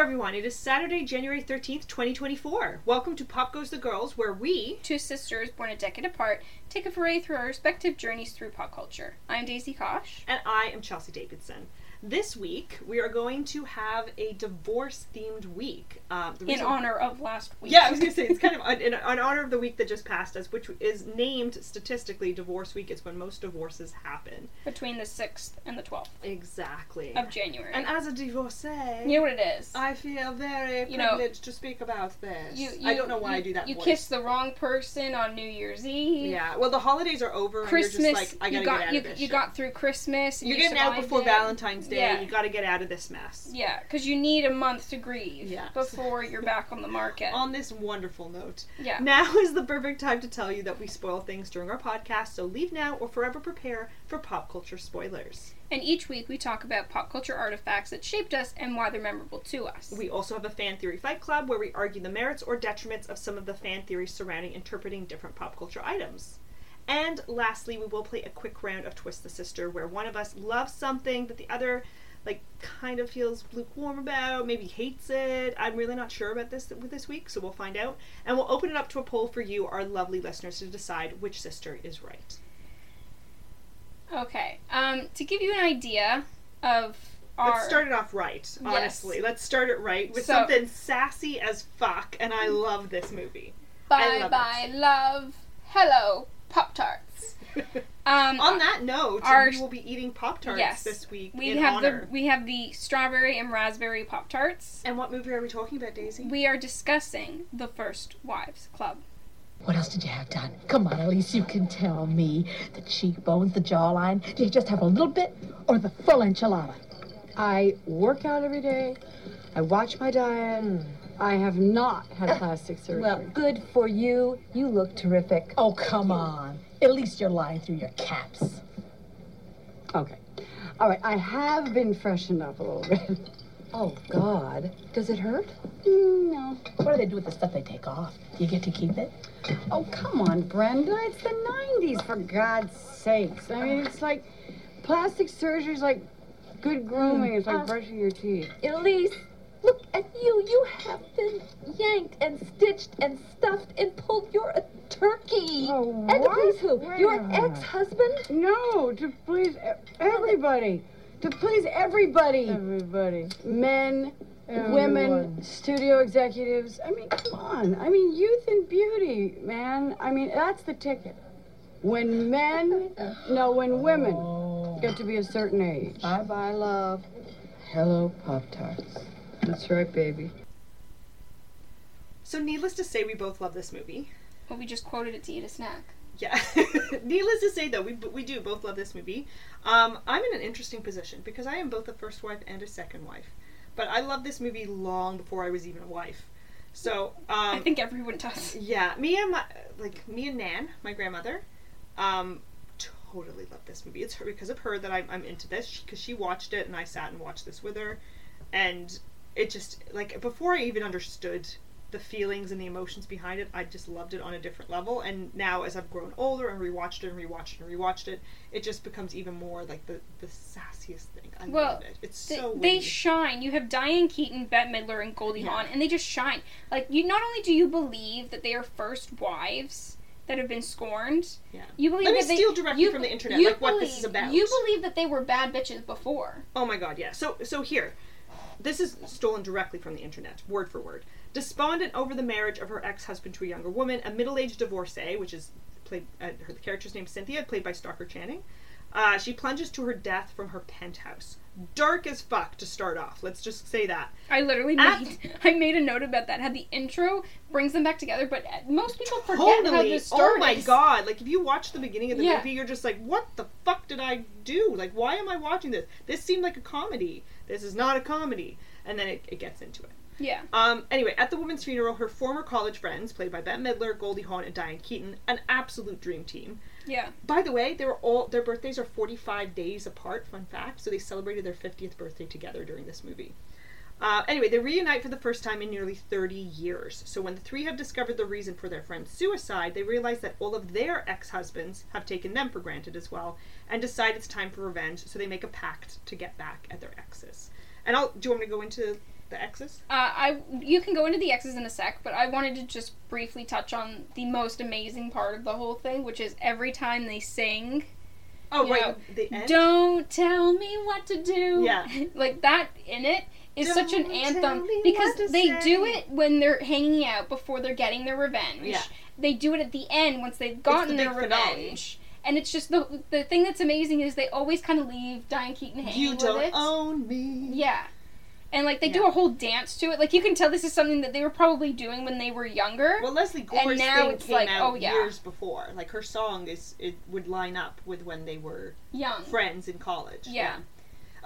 everyone. It is Saturday, January 13th, 2024. Welcome to Pop Goes the Girls, where we. Two sisters born a decade apart take a foray through our respective journeys through pop culture. I'm Daisy Kosh. And I am Chelsea Davidson. This week, we are going to have a divorce themed week. Um, the In honor of last week. Yeah, I was going to say, it's kind of in, in honor of the week that just passed us, which is named statistically Divorce Week. It's when most divorces happen. Between the 6th and the 12th Exactly. of January. And as a divorcee, you know what it is? I feel very You know, privileged to speak about this. You, I don't know why you- I do that You voice. kiss the wrong person on New Year's Eve. Yeah, well, the holidays are over, Christmas. and you're just like, you got you, you got through Christmas. You're you getting out before it. Valentine's Day. Yeah. You gotta get out of this mess. Yeah, because you need a month to grieve Yeah. before you're back on the market. On this wonderful note, yeah. now is the perfect time to tell you that we spoil things during our podcast, so leave now or forever prepare for pop culture spoilers. And each week we talk about pop culture artifacts that shaped us and why they're memorable to us. We also have a fan theory fight club where we argue the merits or detriments of some of the fan theories surrounding interpreting different pop culture items. And lastly, we will play a quick round of Twist the Sister where one of us loves something that the other like kind of feels lukewarm about, maybe hates it. I'm really not sure about this with this week, so we'll find out. And we'll open it up to a poll for you, our lovely listeners, to decide which sister is right. Okay. Um, to give you an idea of our Let's start it off right, honestly. Yes. Let's start it right with So- something sassy as fuck, and I love this movie. Bye love bye love, hello Pop Tarts. Um, On that note, Our- we will be eating Pop Tarts yes, this week we in have honor. the we have the strawberry and raspberry Pop Tarts. And what movie are we talking about, Daisy? We are discussing the First Wives Club. What else did you have done? Come on, at least you can tell me. The cheekbones, the jawline. Do you just have a little bit or the full enchilada? I work out every day. I watch my diet. I have not had plastic surgery. Well, good for you. You look terrific. Oh, come on. At least you're lying through your caps. okay. All right. I have been freshened up a little bit. Oh, God. Does it hurt? Mm, no. What do they do with the stuff they take off? Do you get to keep it? Oh, come on, Brenda. It's the 90s, for God's sakes. I mean, it's like plastic surgery is like good grooming. It's like Uh, brushing your teeth. Elise, look at you. You have been yanked and stitched and stuffed and pulled. You're a turkey. Oh, and to what? please who? Wait Your ex-husband? No, to please e- everybody. To please everybody. Everybody. Men, women, studio executives. I mean, come on. I mean, youth and beauty, man. I mean, that's the ticket. When men, no, when women Oh. get to be a certain age. Bye bye, love. Hello, Pop Tarts. That's right, baby. So, needless to say, we both love this movie. Well, we just quoted it to eat a snack. Yeah. needless to say, though, we, we do both love this movie. Um, I'm in an interesting position because I am both a first wife and a second wife. But I loved this movie long before I was even a wife. So, um, I think everyone does. Yeah, me and my like me and Nan, my grandmother, um, totally love this movie. It's her because of her that I'm, I'm into this because she watched it and I sat and watched this with her, and it just like before I even understood the feelings and the emotions behind it, I just loved it on a different level. And now as I've grown older and rewatched it and rewatched it and rewatched it, it just becomes even more like the the sassiest thing. I Well, love it. It's They, so they witty. shine. You have Diane Keaton, Bette Midler, and Goldie Yeah. Hawn, and they just shine. Like you, not only do you believe that they are first wives that have been scorned, yeah. you believe Let me that they steal directly you, from the internet, like, what this is about. You believe that they were bad bitches before. Oh my god, yeah. So so here. This is stolen directly from the internet, word for word. Despondent over the marriage of her ex-husband to a younger woman, a middle-aged divorcee, which is played uh, her the character's name is Cynthia, played by Stockard Channing. Uh, she plunges to her death from her penthouse. Dark as fuck to start off. Let's just say that. I literally At- made I made a note about that. How the intro brings them back together, but uh, most people forget how Totally. this Oh my god! Like if you watch the beginning of the Yeah. movie, you're just like, "What the fuck did I do? Like, why am I watching this? This seemed like a comedy. This is not a comedy." And then it, it gets into it. Yeah. Um, anyway, at the woman's funeral, her former college friends, played by Bette Midler, Goldie Hawn, and Diane Keaton, an absolute dream team. Yeah. By the way, they were all their birthdays are 45 days apart. Fun fact. So they celebrated their 50th birthday together during this movie. Uh, anyway, they reunite for the first time in nearly 30 years. So when the three have discovered the reason for their friend's suicide, they realize that all of their ex-husbands have taken them for granted as well, and decide it's time for revenge. So they make a pact to get back at their exes. And I'll. Do you want me to go into the exes? Uh, I you can go into the exes in a sec, but I wanted to just briefly touch on the most amazing part of the whole thing, which is every time they sing, Oh, right. know, the end. "Don't tell me what to do," Yeah. like that in it is such an Don't anthem tell me because what to they do it when they're hanging out before they're getting their revenge. Yeah. They do it at the end once they've gotten the their big finale. revenge. And it's just the the thing that's amazing is they always kind of leave Diane Keaton hanging You with don't it. own me. Yeah. And like they do a whole dance to it. Like you can tell this is something that they were probably doing when they were younger. Well, Lesley Gore's now thing it's came like, out oh, yeah. years before. Like her song is it would line up with when they were Young. friends in college. Yeah.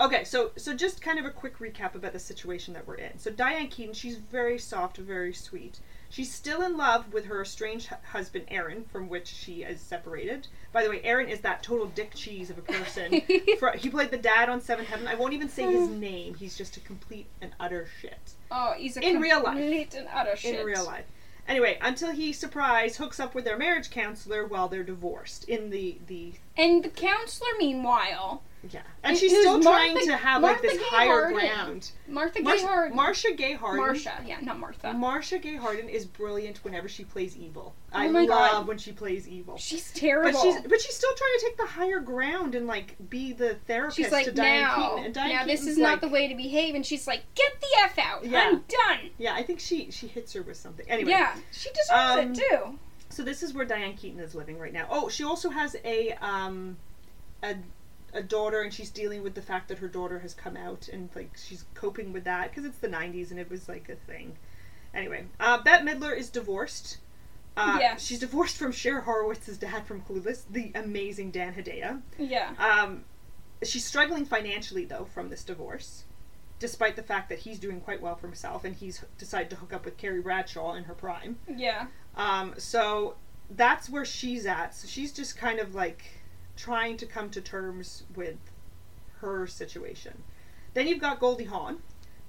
Okay, so so just kind of a quick recap about the situation that we're in. So Diane Keaton, she's very soft, very sweet. She's still in love with her estranged hu- husband Aaron, from which she is separated. By the way, Aaron is that total dick cheese of a person. Fro- he played the dad on Seventh Heaven. I won't even say his name. He's just a complete and utter shit Oh, he's a In real life. complete and utter shit. in real life. Anyway, until he surprise hooks up with their marriage counselor while they're divorced in the the And the counselor, meanwhile, yeah, and It- she's it still trying Martha- to have like this higher ground. Martha Gay Marcia, Harden. Marcia Gay Harden. Marcia, yeah, not Martha. Marcia Gay Harden is brilliant whenever she plays evil. I Oh my love God. when she plays evil. she's terrible. But she's but she's still trying to take the higher ground and like be the therapist She's like, to Diane now, Keaton. And Diane now this is not like- the way to behave. And she's like, get the F out. Yeah. I'm done. Yeah, I think she she hits her with something. Anyway, Yeah, she deserves Um, it too. so this is where Diane Keaton is living right now. Oh, she also has a um a a daughter and she's dealing with the fact that her daughter has come out and like she's coping with that because it's the 90s and it was like a thing. Anyway, uh, Bette Midler is divorced. Uh, Yes. She's divorced from Cher Horowitz's dad from Clueless, the amazing Dan Hedaya. Yeah. Um, she's struggling financially though from this divorce, despite the fact that he's doing quite well for himself and he's decided to hook up with Carrie Bradshaw in her prime. Yeah. Um, so that's where she's at. So she's just kind of like trying to come to terms with her situation. Then you've got Goldie Hawn.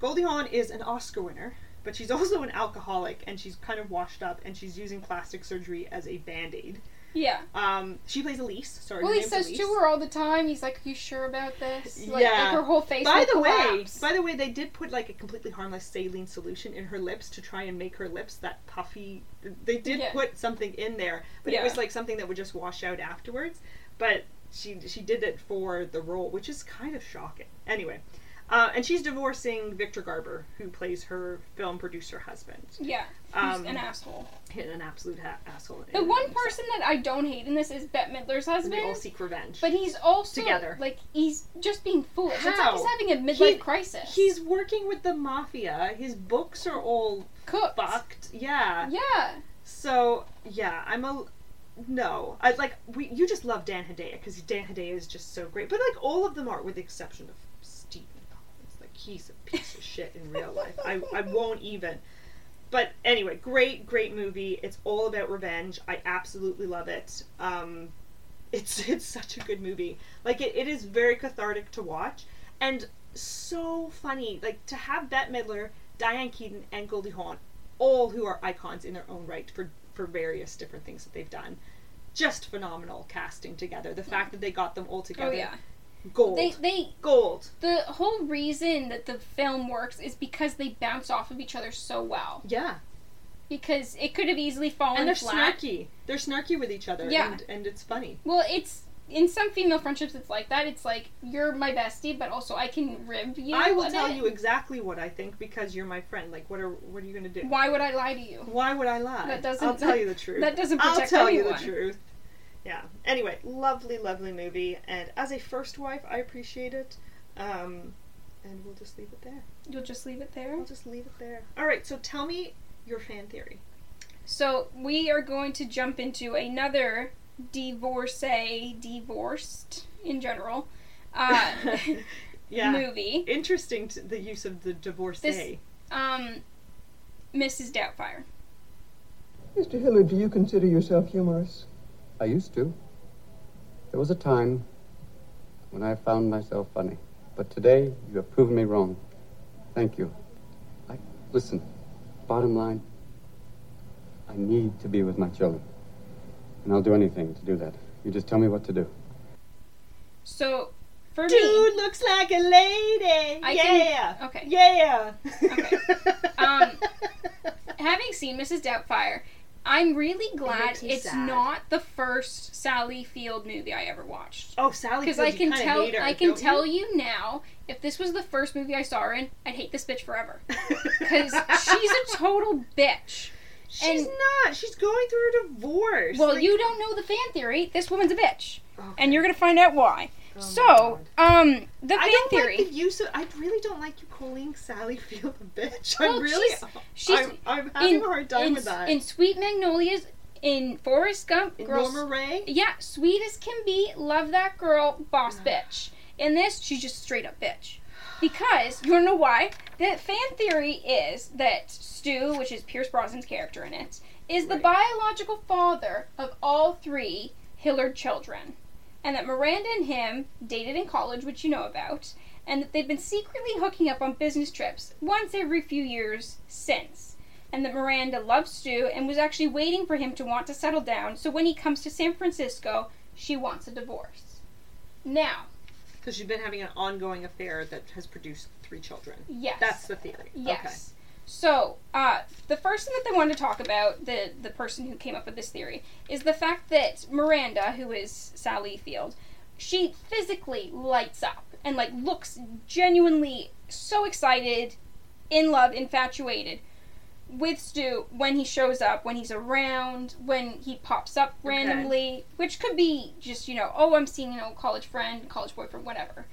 Goldie Hawn is an Oscar winner, but she's also an alcoholic and she's kind of washed up and she's using plastic surgery as a band aid. Yeah. Um, she plays Elise. Sorry, Well, he says Elise. to her all the time. He's like, "Are you sure about this?" Like, Yeah. like her whole face. By the way, by the way, they did put like a completely harmless saline solution in her lips to try and make her lips that puffy. They did Yeah. put something in there, but Yeah. it was like something that would just wash out afterwards. But she she did it for the role, which is kind of shocking. Anyway, uh, and she's divorcing Victor Garber, who plays her film producer husband. yeah, he's Um, an asshole. An absolute ha- asshole. The one himself. person that I don't hate in this is Bette Midler's And they all seek revenge. but he's also Together. like he's just being foolish. It's like How? he's having a midlife He- crisis. He's working with the mafia. His books are all cooked. fucked. Yeah. Yeah, So yeah, I'm a no. I like we. You just love Dan Hedaya because Dan Hedaya is just so great. But like all of them are, with the exception of Stephen. Like he's a piece of shit in real life. I I won't even. But anyway, great great movie. It's all about revenge. I absolutely love it. Um, it's it's such a good movie. Like it, it is very cathartic to watch and so funny. Like to have Bette Midler, Diane Keaton, and Goldie Hawn, all who are icons in their own right for for various different things that they've done. Just phenomenal casting together. The fact that they got them all oh together, yeah. gold, They they gold. the whole reason that the film works is because they bounce off of each other so well. Yeah, Because it could have easily fallen and they're flat. snarky. They're snarky with each other. Yeah. and, and it's funny. Well, it's in some female friendships, it's like that. It's like you're my bestie, but also I can rib you. I will tell bit. you exactly what I think because you're my friend. Like, what are what are you gonna do? Why would I lie to you? Why would I lie? That doesn't- I'll tell you the truth. that doesn't Protect I'll tell anyone. you the truth. Yeah. Anyway, lovely, lovely movie, and as a first wife, I appreciate it. Um, and we'll just leave it there. You'll just leave it there. I'll just leave it there. All right. So tell me your fan theory. So we are going to jump into another divorcee, divorced in general, uh, yeah. movie. Interesting to the use of the divorcee. Um, Mrs. Doubtfire. Mr. Hillard, do you consider yourself humorous? I used to. There was a time when I found myself funny. But today, you have proven me wrong. Thank you. I, listen, bottom line, I need to be with my children. And I'll do anything to do that. You just tell me what to do. So for me, Dude looks like a lady. I yeah. can- okay. Yeah. Okay. Um, having seen Mrs. Doubtfire. I'm really glad makes it's sad. not the first Sally Field movie I ever watched. Oh, Sally. Because I can kinda tell, hate her, I can tell you? you now, if this was the first movie I saw her in, I'd hate this bitch forever. Because she's a total bitch. She's and- not. She's going through a divorce. Well, Like- you don't know the fan theory. This woman's a bitch, Okay. and you're gonna find out why. Oh so, um, the I fan don't theory. like the use of. I really don't like you calling Sally Field a bitch. Well, I'm really. she's- she's- I'm, I'm having a hard time in, with that. in Sweet Magnolias, in Forrest Gump, In Norma Rae. yeah, sweet as can be, love that girl, boss bitch. In this, she's just straight up bitch. Because you wanna know why? The fan theory is that Stu, which is Pierce Brosnan's character in it, is the biological father of all three Hillard children, and that Miranda and him dated in college, which you know about, and that they've been secretly hooking up on business trips once every few years since. And that Miranda loves Stu and was actually waiting for him to want to settle down, so when he comes to San Francisco, she wants a divorce. Now, Because she's been having an ongoing affair that has produced three children. yes. That's the theory. Yes. So, uh, the first thing that they wanted to talk about, the the person who came up with this theory, is the fact that Miranda, who is Sally Field, she physically lights up and like looks genuinely so excited, in love, infatuated with Stu when he shows up, when he's around, when he pops up Okay. randomly, which could be just, you know, oh, I'm seeing an old college friend, college boyfriend, whatever.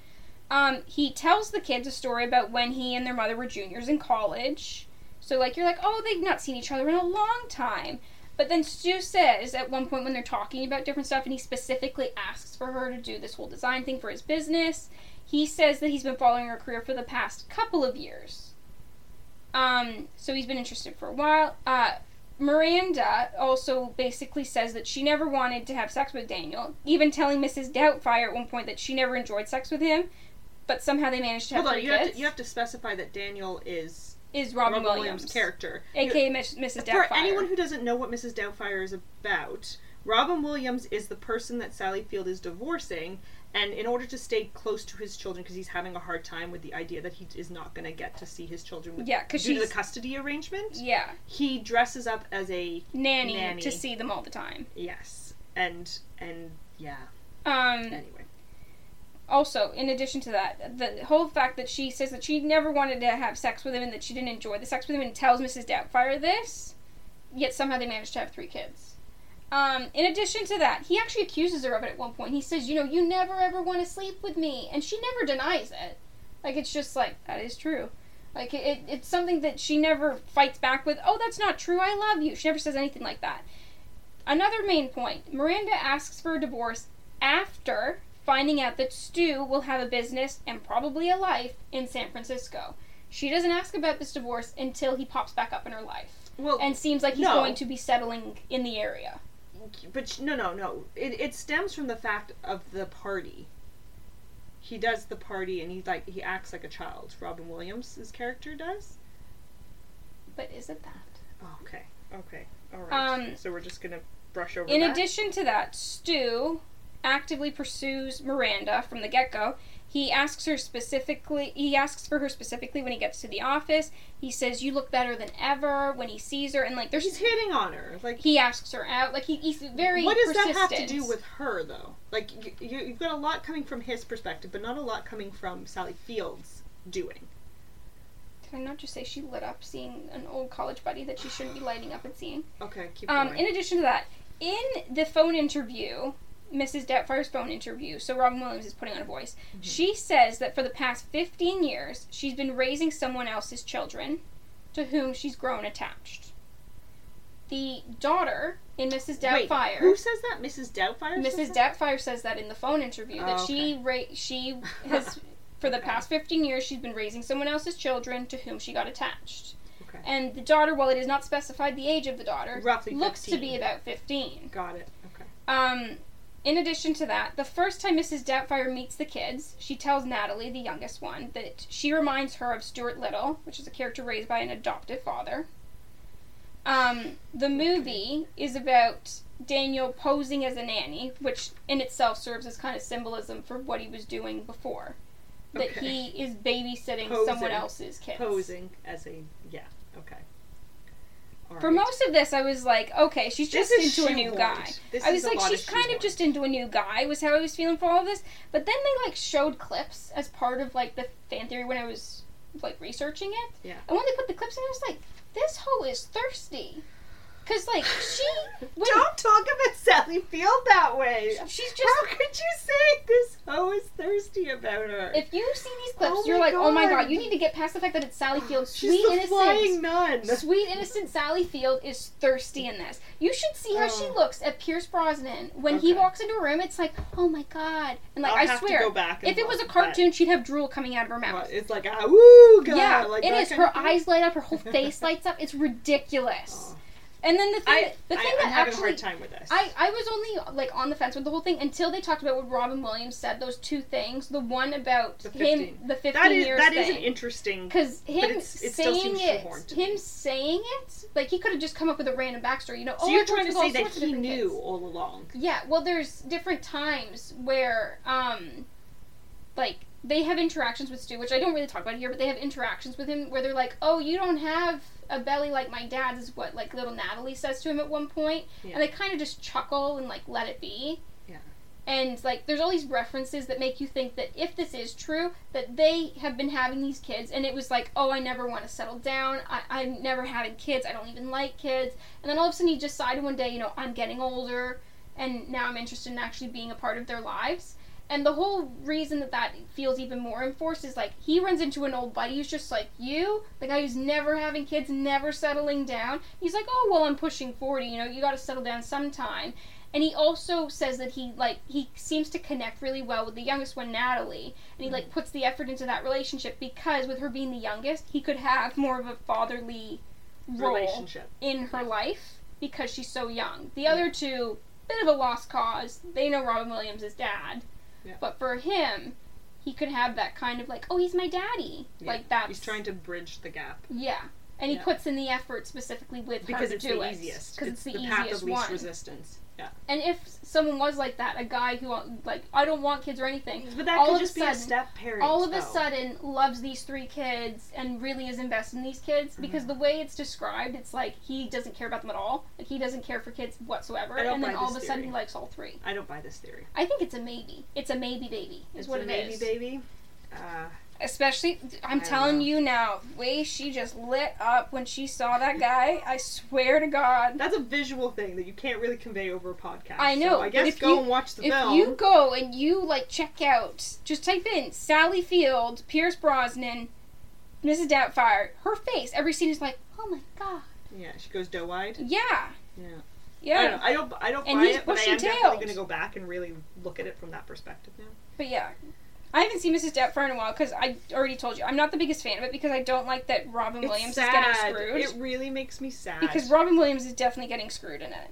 Um, he tells the kids a story about when he and their mother were juniors in college. So, like, you're like, oh, they've not seen each other in a long time. But then Stu says at one point when they're talking about different stuff, and he specifically asks for her to do this whole design thing for his business, he says that he's been following her career for the past couple of years. Um, so he's been interested for a while. Uh, Miranda also basically says that she never wanted to have sex with Daniel, even telling Mrs. Doubtfire at one point that she never enjoyed sex with him, but somehow they managed to have Hold on. You have, to, you have to specify that Daniel is is Robin, Robin Williams, Williams' character. aka Miss, Mrs. Doubtfire. For anyone who doesn't know what Mrs. Doubtfire is about, Robin Williams is the person that Sally Field is divorcing, and in order to stay close to his children, because he's having a hard time with the idea that he is not going to get to see his children with, Yeah, 'cause due to the custody arrangement, yeah, he dresses up as a nanny, Nanny. to see them all the time. yes, and and yeah. Um, Anyway, also, in addition to that, the whole fact that she says that she never wanted to have sex with him and that she didn't enjoy the sex with him and tells Mrs. Doubtfire this, yet somehow they managed to have three kids. Um, in addition to that, he actually accuses her of it at one point. He says, You know, you never ever want to sleep with me. And she never denies it. Like, it's just like, that is true. Like, it, it's something that she never fights back with, Oh, that's not true. I love you. She never says anything like that. Another main point Miranda asks for a divorce after finding out that Stu will have a business and probably a life in San Francisco. She doesn't ask about this divorce until he pops back up in her life well, and seems like he's No. going to be settling in the area. But no, no, no. It it stems from the fact of the party. He does the party, and he like he acts like a child. Robin Williams' character does. But is it that? Oh, okay. Okay. All right. Um, so we're just gonna brush over In that. addition to that, Stu actively pursues Miranda from the get go. He asks her specifically. He asks for her specifically when he gets to the office. He says, "You look better than ever." When he sees her, and like there's he's hitting on her. Like, he asks her out. Like he, he's very. what does that have to do with her, though? Like, you, you, you've got a lot coming from his perspective, but not a lot coming from Sally Field's doing. Did I not just say she lit up seeing an old college buddy that she shouldn't be lighting up and seeing? Okay, keep Um, in addition to that, in the phone interview, Mrs. Doubtfire's phone interview, so Robin Williams is putting on a voice, Mm-hmm. she says that for the past 15 years, she's been raising someone else's children to whom she's grown attached. The daughter in Mrs. Doubtfire. Wait, who says that? Mrs. Doubtfire. says Mrs. that? Doubtfire says that in the phone interview that Oh, she ra- she has for the Okay. past 15 years she's been raising someone else's children to whom she got attached. Okay. And the daughter, while it is not specified the age of the daughter, Roughly looks to be about 15. Got it. Okay. Um, in addition to that, the first time Mrs. Doubtfire meets the kids, she tells Natalie, the youngest one, that she reminds her of Stuart Little, which is a character raised by an adoptive father. Um, the movie is about Daniel posing as a nanny, which in itself serves as kind of symbolism for what he was doing before. That Okay. he is babysitting Posing. someone else's kids. Posing as a yeah. Okay. All For right. most of this, I was like, okay, she's This just is into a new guy. This I was like, of she's kind of shoehorned. just into a new guy. Was how I was feeling for all of this. But then they like showed clips as part of like the fan theory when I was like researching it. Yeah. And when they put the clips in, I was like, this hoe is thirsty. Cause like she, when, Don't talk about Sally Field that way. she's just How could you say this hoe is thirsty about her? If you see these clips, Oh you're like, oh my God. god, you need to get past the fact that it's Sally Field, She's sweet the flying innocent. nun. Sweet innocent Sally Field is thirsty in this. You should see how she Oh. looks at Pierce Brosnan when he walks into a room. It's like, oh my god, and like I'll I swear, to go back if it was a cartoon, she'd have drool coming out of her mouth. It's like ah woo god. yeah, like it that is. Her eyes light up. Her whole face lights up. It's ridiculous. Oh. And then the thing, I, that, the I, thing I'm that having actually, a hard time with this. I, I was only like on the fence with the whole thing until they talked about what Robin Williams said. Those two things. The one about The him, 15. the fifteen that is years that thing. is an interesting. Because him it's- it still saying it, to him saying it, like he could have just come up with a random backstory. You know, So oh, you're trying to worked with all say that he knew kids. all along. Yeah, well, there's different times where, um, like they have interactions with Stu, which I don't really talk about here, but they have interactions with him where they're like, "Oh, you don't have a belly like my dad's," is what like little Natalie says to him at one point, Yeah. and they kind of just chuckle and like let it be. Yeah. And like, there's all these references that make you think that if this is true, that they have been having these kids, and it was like, oh, I never want to settle down. I, I'm never having kids. I don't even like kids. And then all of a sudden, he decided one day, you know, I'm getting older, and now I'm interested in actually being a part of their lives. And the whole reason that that feels even more enforced is like he runs into an old buddy who's just like you, the guy who's never having kids, never settling down. He's like, oh well, I'm pushing forty. You know, you got to settle down sometime. And he also says that he like he seems to connect really well with the youngest one, Natalie, and he like mm. puts the effort into that relationship because with her being the youngest, he could have more of a fatherly role Relationship. in her life because she's so young. The other two, bit of a lost cause. They know Robin Williams is dad, Yeah. but for him, he could have that kind of like, oh, he's my daddy, Yeah. like that. He's trying to bridge the gap yeah. And he Yeah. puts in the effort specifically with because her it's to do the it easiest. because it's, the, path easiest of least one. resistance. Yeah. And if someone was like that, a guy who like I don't want kids or anything, But that all could of a just be a step parent. all of a sudden loves these three kids and really is invested in these kids Mm-hmm. because the way it's described, it's like he doesn't care about them at all. Like he doesn't care for kids whatsoever, and then all of a sudden theory. he likes all three. I don't buy this theory. I think it's a maybe. It's a maybe baby. Is It's what a it maybe is. baby. Uh, Especially, I'm telling know. you now, way she just lit up when she saw that guy. I swear to God. that's a visual thing that you can't really convey over a podcast. I know, So I guess if go you- and watch the if film. you go and you like check out, just type in Sally Field, Pierce Brosnan, Mrs. Doubtfire. Her face, every scene is like, oh my god. Yeah, she goes doe-eyed. Yeah. Yeah. Yeah. I don't. I don't. I don't And buy it, but I am definitely going to go back and really look at it from that perspective now. But yeah. I haven't seen Mrs. Doubtfire in a while because I already told you I'm not the biggest fan of it because I don't like that Robin Williams it's is getting screwed. It really makes me sad. because Robin Williams is definitely getting screwed in it,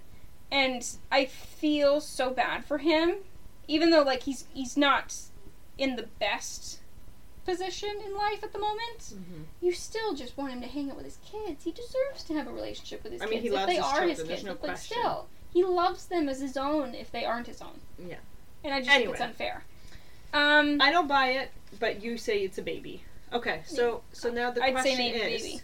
and I feel so bad for him, even though like he's he's not in the best position in life at the moment. Mhm. You still just want him to hang out with his kids. He deserves to have a relationship with his I mean, kids he if loves they are children, his kids. no but question. still, he loves them as his own if they aren't his own. Yeah. And I just Anyway. think it's unfair. Um, I don't buy it, but you say it's a baby. Okay, so so now the I'd question say maybe is baby.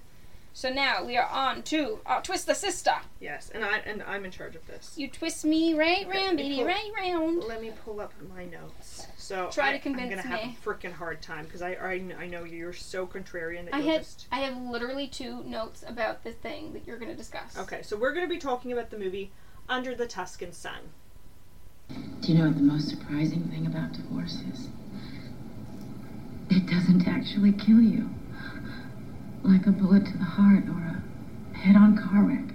so now we are on to uh, twist the sister. yes, and I and I'm in charge of this. You twist me right Okay, round, let me baby, pull- right round. Let me pull up my notes. So Try I, to convince I'm gonna have me. a freaking hard time because I, I I know you're so contrarian that I you'll had just. I have literally two notes about the thing that you're going to discuss. Okay, so we're gonna be talking about the movie Under the Tuscan Sun. Do you know what the most surprising thing about divorce is? It doesn't actually kill you. Like a bullet to the heart or a head on car wreck.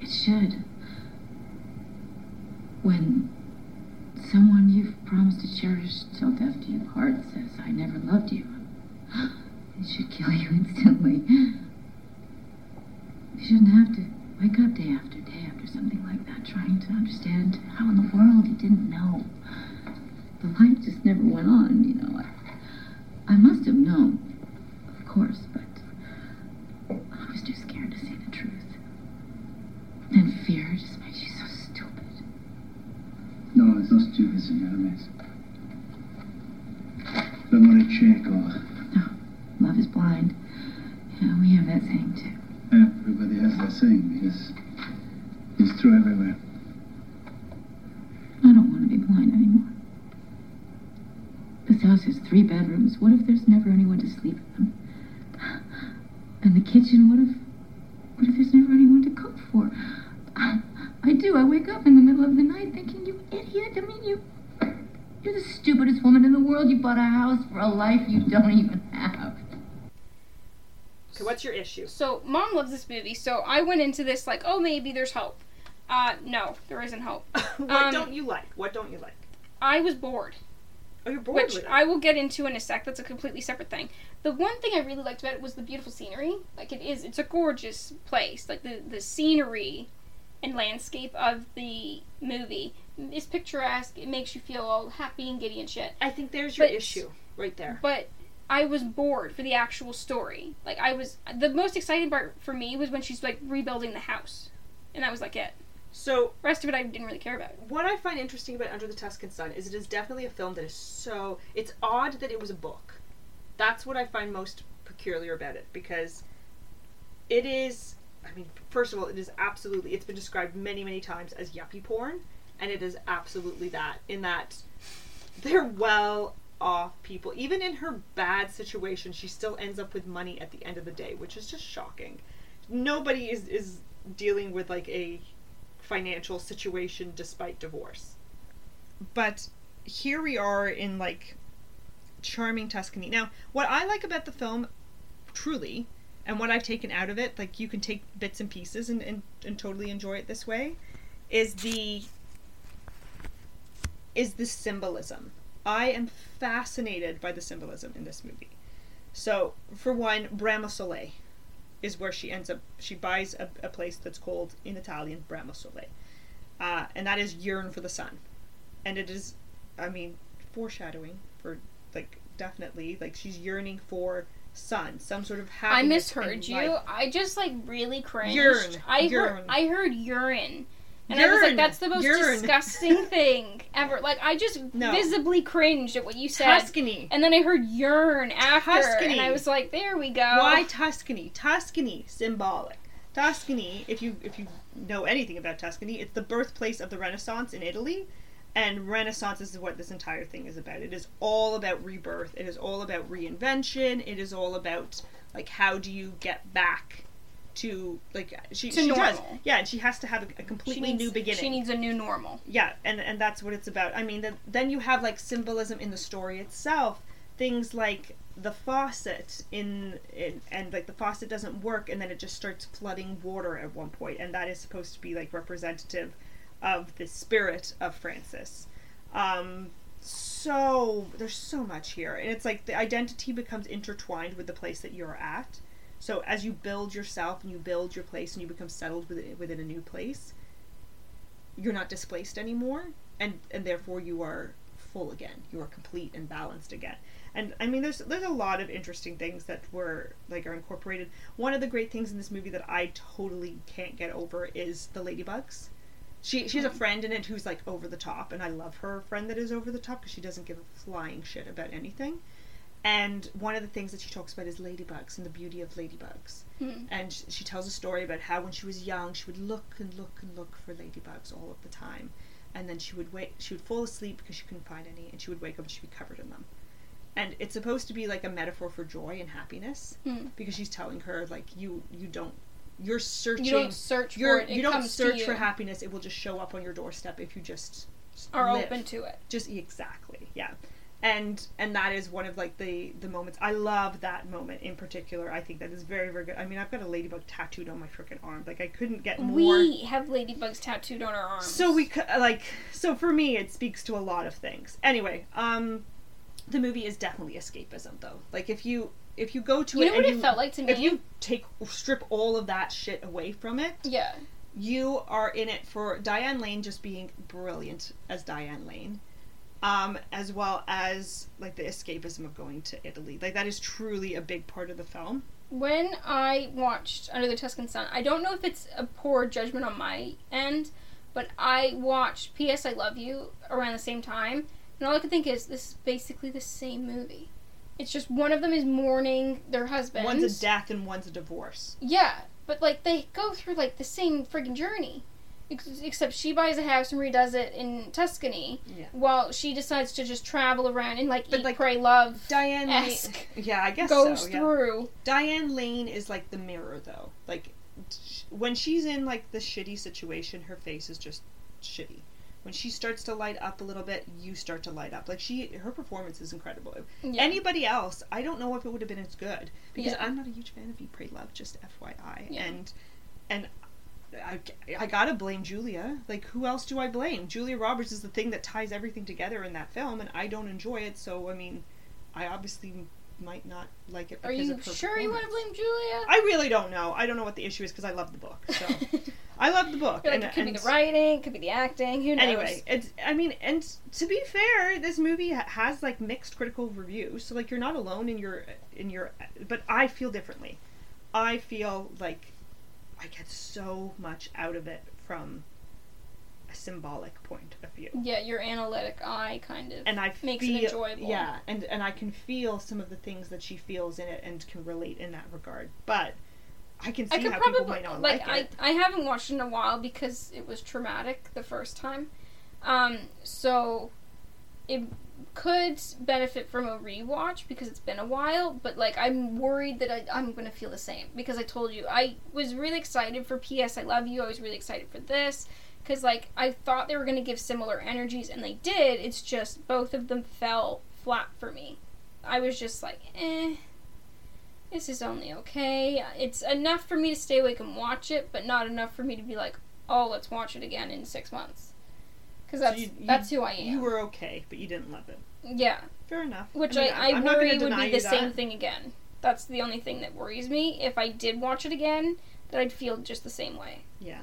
It should. When someone you've promised to cherish till death do you part says, I never loved you, it should kill you instantly. You shouldn't have to wake up day after day after something like that trying to understand how in the world you didn't know. The light just never went on, you know. I, I must have known, of course, but I was too scared to say the truth. And fear just makes you so stupid. No, sos stupid, señora Mesa. L'amore cieco. Love is blind. Yeah, we have that saying too. Everybody as they're saying because it's true everywhere. I don't want to be blind anymore. This house has three. What if there's never anyone to sleep in them? And the kitchen, what if what if there's never anyone to cook for? I, I do. I wake up in the middle of the night thinking, you idiot. I mean, you you're the stupidest woman in the world. You bought a house for a life you don't even have. Okay, what's your issue? So mom loves this movie, so I went into this like, oh, maybe there's hope. Uh, no, there isn't hope. what Um, don't you like? What don't you like? I was bored. Oh, you're bored which with it. I will get into in a sec. That's a completely separate thing. The one thing I really liked about it was the beautiful scenery. Like it is, it's a gorgeous place. Like the the scenery and landscape of the movie is picturesque. It makes you feel all happy and giddy and shit. I think there's your But- issue right there. But I was bored for the actual story. Like I was, the most exciting part for me was when she's like rebuilding the house, and that was like it. So rest of it I didn't really care about. what I find interesting about Under the Tuscan Sun is it is definitely a film that is so. It's odd that it was a book. That's what I find most peculiar about it because it is. I mean, first of all, it is absolutely. It's been described many, many times as yuppie porn, and it is absolutely that. In that they're well off people. Even in her bad situation, she still ends up with money at the end of the day, which is just shocking. Nobody is is dealing with like a financial situation despite divorce. But here we are in like charming Tuscany. Now, what I like about the film, truly, and what I've taken out of it, like you can take bits and pieces and, and, and totally enjoy it this way, is the is the symbolism. I am fascinated by the symbolism in this movie. So, for one, Bramasole is where she ends up. She buys a, a place that's called in Italian Bramasole, uh, and that is yearn for the sun, and it is, I mean, foreshadowing for like definitely like she's yearning for sun, some sort of happiness. I misheard you. life. I just like really cringed. Urine. I heard I heard urine. And I was like, that's the most Urine. disgusting thing ever. Like I just No. visibly cringed at what you said. Tuscany. And then I heard urine after. Tuscany. And I was like, there we go. Why Tuscany? Tuscany, symbolic. Tuscany, if you if you know anything about Tuscany, it's the birthplace of the Renaissance in Italy, and Renaissance is what this entire thing is about. It is all about rebirth. It is all about reinvention. It is all about like how do you get back to like she To she does yeah, and she has to have a, a completely needs, new beginning. She needs a new normal. Yeah, and and that's what it's about. I mean, the, then you have like symbolism in the story itself. Things like the faucet in, in and like the faucet doesn't work, and then it just starts flooding water at one point, and that is supposed to be like representative of the spirit of Frances. Um, so there's so much here, and it's like the identity becomes intertwined with the place that you're at. So as you build yourself and you build your place and you become settled within, within a new place, you're not displaced anymore and and therefore you are full again. You are complete and balanced again. And i mean there's there's a lot of interesting things that were like are incorporated. One of the great things in this movie that i totally can't get over is the ladybugs. She she has a mm-hmm. friend in it who's like over the top and i love her friend that is over the top because she doesn't give a flying shit about anything and one of the things that she talks about is ladybugs and the beauty of ladybugs Hmm. and sh- she tells a story about how when she was young she would look and look and look for ladybugs all of the time and then she would wait she would fall asleep because she couldn't find any and she would wake up and she'd be covered in them and it's supposed to be like a metaphor for joy and happiness Hmm. because she's telling her like you you don't you're searching You don't search for it. It you don't search to for happiness it will just show up on your doorstep if you just Are live open to it. just exactly yeah and and that is one of like the the moments. I love that moment in particular. I think that is very very good. I mean i've got a ladybug tattooed on my freaking arm. Like i couldn't get more We have ladybugs tattooed on our arms. so we like so for me it speaks to a lot of things. Anyway um the movie is definitely escapism though. Like if you if you go to You it know what and it felt like to me? if you take strip all of that shit away from it Yeah. you are in it for Diane Lane just being brilliant as Diane Lane, um, as well as like the escapism of going to Italy. Like that is truly a big part of the film. When I watched Under the Tuscan Sun, I don't know if it's a poor judgment on my end, but I watched P.S. I Love You around the same time, and all I could think is this is basically the same movie. It's just one of them is mourning their husband. One's a death and one's a divorce. Yeah, but like they go through like the same friggin' journey. Ex- Except she buys a house and redoes it in Tuscany, Yeah. while she decides to just travel around and like But, eat, like, pray, love. Diane Lane, esque yeah, I guess goes so. Yeah. through. Diane Lane is like the mirror, though. Like when she's in like the shitty situation, her face is just shitty. When she starts to light up a little bit, you start to light up. Like she, her performance is incredible. Yeah. Anybody else, I don't know if it would have been as good because. I'm not a huge fan of Eat, Pray, Love. Just FYI, and and. I, I gotta blame Julia. Like, who else do I blame? Julia Roberts is the thing that ties everything together in that film, and I don't enjoy it. So, I mean, I obviously might not like it. Are you sure you want to blame Julia? I really don't know. I don't know what the issue is because I love the book. So I love the book. Like and, it could and be the writing, it could be the acting. Who knows? anyway, it's. I mean, and to be fair, this movie has like mixed critical reviews. So like you're not alone in your in your. But I feel differently. I feel like I get so much out of it from a symbolic point of view. yeah, your analytic eye kind of And I makes feel, it enjoyable. Yeah, and and I can feel some of the things that she feels in it and can relate in that regard. But I can see I how people might not like, like, it. I I haven't watched it in a while because it was traumatic the first time. Um, so it could benefit from a rewatch because it's been a while, but like I'm worried that I, I'm gonna feel the same because I told you I was really excited for P.S. I Love You. I was really excited for this because like I thought they were gonna give similar energies and they did. It's just both of them fell flat for me. I was just like, eh. This is only okay. It's enough for me to stay awake and watch it, but not enough for me to be like, oh, let's watch it again in six months. Because So that's you- you- that's who I am. You were okay, but you didn't love it. yeah, Fair enough. which mean, I, I, worry would be the same thing again. That's the only thing that worries me. If I did watch it again, that I'd feel just the same way, Yeah.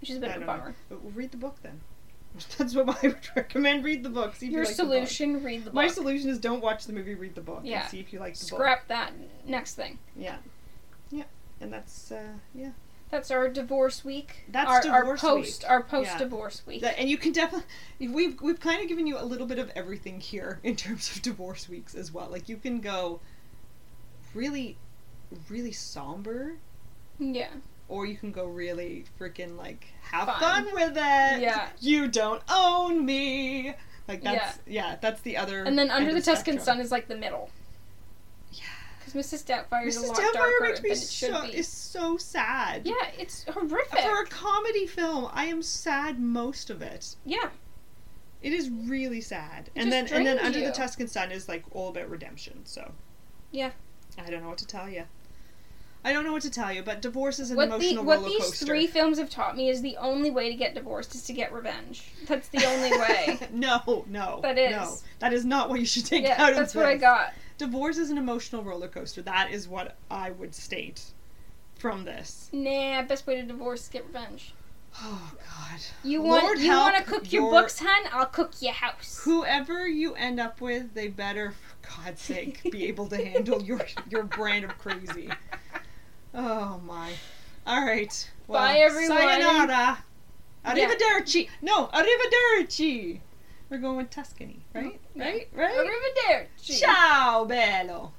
which is a bit I of a bummer. But we'll read the book then. That's what I would recommend. Read the book. See if Your you like the book. solution: read the book. My solution is don't watch the movie. Read the book. Yeah. And see if you like the book. Scrap that next thing. Yeah. Yeah. And that's uh yeah. That's our divorce week. That's our, our divorce post week. our post divorce week. That, and you can definitely we've we've kind of given you a little bit of everything here in terms of divorce weeks as well. Like you can go really really somber yeah. or you can go really freaking like have Fun. fun, with it. Yeah. You don't own me. Like that's yeah, that's the other. And then Under the Tuscan. Sun is like the middle. Because Mrs. Doubtfire is a Mrs. lot Doubtfire darker makes than me it should so be. is so sad. Yeah, it's horrific. For a comedy film, I am sad most of it. yeah, It is really sad. It and then and then Under you. the Tuscan Sun is like all about redemption. So Yeah. I don't know what to tell you. I don't know what to tell you, but divorce is an what the emotional what roller these three films have taught me is the only way to get divorced is to get revenge. That's the only way. no, no, That is. no. That is not what you should take yeah, out of it. that's what I got. Divorce is an emotional roller coaster. That is what I would state from this. Nah, best way to divorce is get revenge. Oh God. You want Lord you want to cook your, your- books, hun? I'll cook your house. Whoever you end up with, they better, for God's sake, be able to handle your your brand of crazy. Oh my. All right. Well, Bye, everyone. Sayonara. Yeah. Arrivederci. No, arrivederci. We're going with Tuscany, right? Yeah. Right? Right? Arrivederci. Ciao, bello.